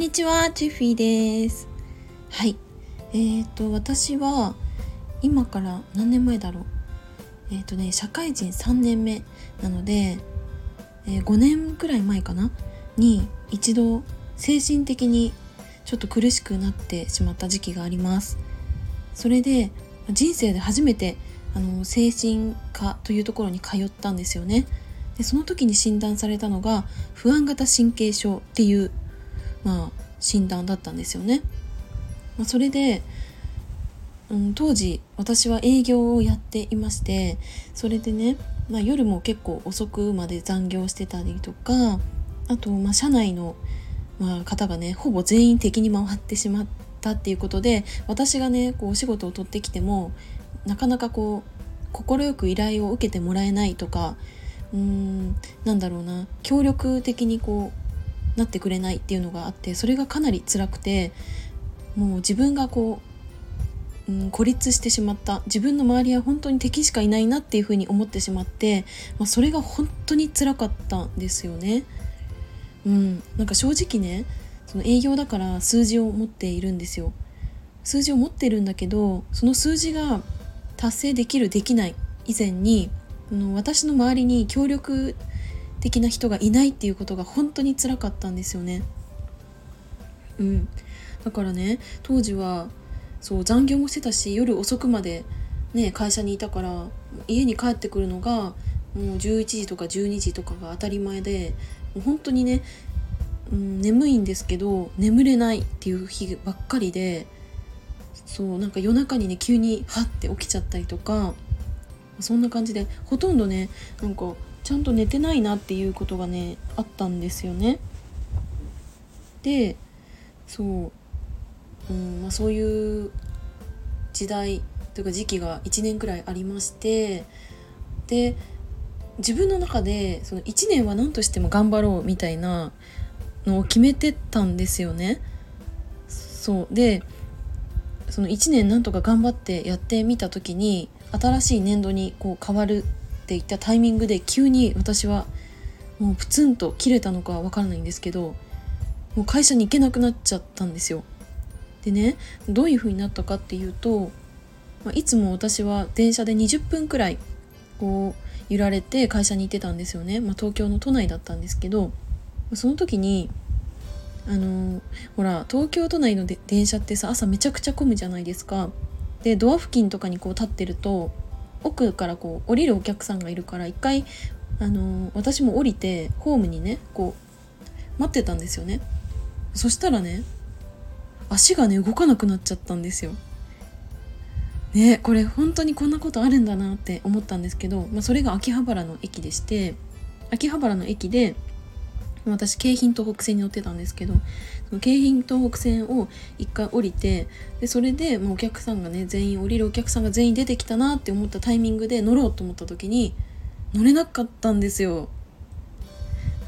にちは、チュフィーです。はい。えーと、私は今から何年前だろう。えーとね、社会人3年目なので、えー、5年くらい前かな？に一度精神的にちょっと苦しくなってしまった時期があります。それで人生で初めてあの精神科というところに通ったんですよね。でその時に診断されたのが不安型神経症っていう、まあ、診断だったんですよね。まあ、それで、うん、当時私は営業をやっていましてそれでね、まあ、夜も結構遅くまで残業してたりとかあと、まあ、社内の、まあ、方がねほぼ全員敵に回ってしまったっていうことで私がねこうお仕事を取ってきてもなかなかこう快く依頼を受けてもらえないとかうーんなんだろうな協力的にこうなってくれないっていうのがあってそれがかなり辛くてもう自分がこう、うん、孤立してしまった自分の周りは本当に敵しかいないなっていうふうに思ってしまって、まあ、それが本当に辛かったんですよね。うん、なんか正直ねその営業だから数字を持っているんですよ。数字を持ってるんだけどその数字が達成できるできない以前にの私の周りに協力的な人がいないっていうことが本当につらかったんですよね。うん、だからね当時はそう残業もしてたし夜遅くまで、ね、会社にいたから家に帰ってくるのがもう11時とか12時とかが当たり前でもう本当にね、うん、眠いんですけど眠れないっていう日ばっかりでそうなんか夜中にね急にハッて起きちゃったりとかそんな感じでほとんどねなんかちゃんと寝てないなっていうことがねあったんですよね。でそう、うんまあ、そういう時代というか時期が1年くらいありましてで自分の中でその1年は何としても頑張ろうみたいなのを決めてたんですよね。そうでその1年なんとか頑張ってやってみた時に新しい年度にこう変わるっていったタイミングで急に私はもうプツンと切れたのかわからないんですけどもう会社に行けなくなっちゃったんですよ。でねどういう風になったかっていうと、まあ、いつも私は電車で20分くらいこう揺られて会社に行ってたんですよね、まあ、東京の都内だったんですけどその時にあのほら東京都内の電車ってさ朝めちゃくちゃ混むじゃないですか。でドア付近とかにこう立ってると奥からこう降りるお客さんがいるから一回あの私も降りてホームにねこう待ってたんですよね。そしたらね足がね動かなくなっちゃったんですよ。ねこれ本当にこんなことあるんだなって思ったんですけど、まあ、それが秋葉原の駅でして秋葉原の駅で私京浜東北線に乗ってたんですけど京浜東北線を一回降りてでそれでもうお客さんがね全員降りるお客さんが全員出てきたなって思ったタイミングで乗ろうと思った時に乗れなかったんですよ。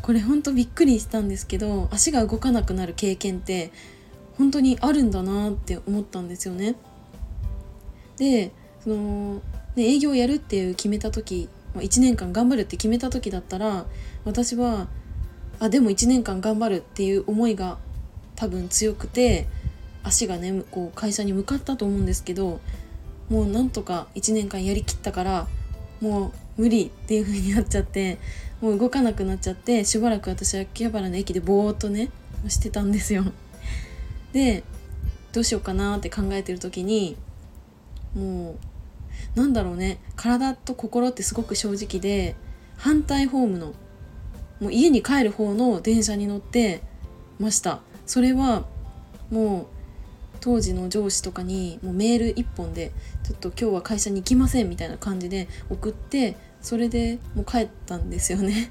これほんとびっくりしたんですけど足が動かなくなる経験って本当にあるんだなって思ったんですよね。でその、ね、営業やるっていう決めた時1年間頑張るって決めた時だったら私はあでも1年間頑張るっていう思いが多分強くて足がねこう会社に向かったと思うんですけどもうなんとか1年間やりきったからもう無理っていう風になっちゃってもう動かなくなっちゃってしばらく私は秋葉原の駅でぼーっとねしてたんですよ。でどうしようかなって考えてる時にもうなんだろうね体と心ってすごく正直で反対ホームのもう家に帰る方の電車に乗ってましたそれはもう当時の上司とかにもうメール1本でちょっと今日は会社に行きませんみたいな感じで送ってそれでもう帰ったんですよね。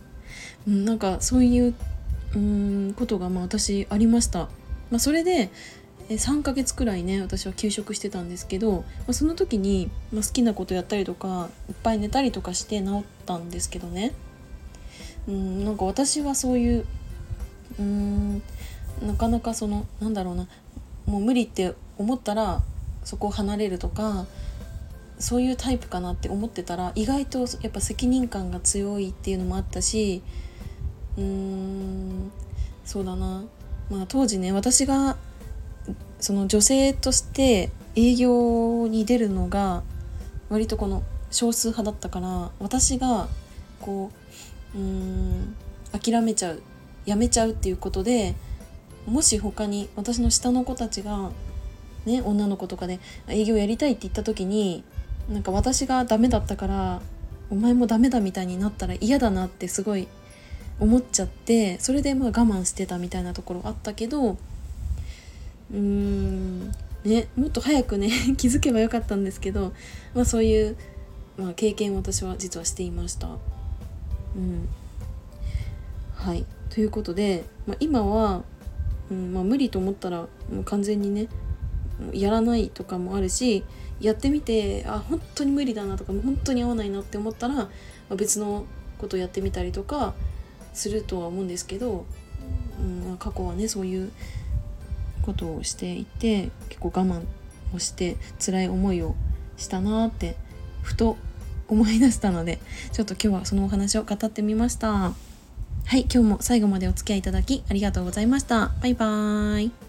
なんかそういううんことがまあ私ありました。まあ、それで3ヶ月くらいね私は休職してたんですけど、まあ、その時に、まあ、好きなことやったりとかいっぱい寝たりとかして治ったんですけどねうんなんか私はそういううんなかなかそのなんだろうなもう無理って思ったらそこを離れるとかそういうタイプかなって思ってたら意外とやっぱ責任感が強いっていうのもあったしうーんそうだな。まあ、当時ね私がその女性として営業に出るのが割とこの少数派だったから私がこううーん諦めちゃうやめちゃうっていうことでもし他に私の下の子たちがね女の子とかで営業やりたいって言った時になんか私がダメだったからお前もダメだみたいになったら嫌だなってすごい思っちゃってそれでまあ我慢してたみたいなところあったけどうーんねもっと早くね 気づけばよかったんですけど、まあ、そういう、まあ、経験を私は実はしていました。うんはいということで、まあ、今は、うんまあ、無理と思ったらもう完全にねやらないとかもあるしやってみてあ本当に無理だなとか本当に合わないなって思ったら、まあ、別のことやってみたりとかするとは思うんですけど、うん、過去はねそういうことをしていて結構我慢をして辛い思いをしたなってふと思い出したのでちょっと今日はそのお話を語ってみました。はい、今日も最後までお付き合いいただきありがとうございました。バイバーイ。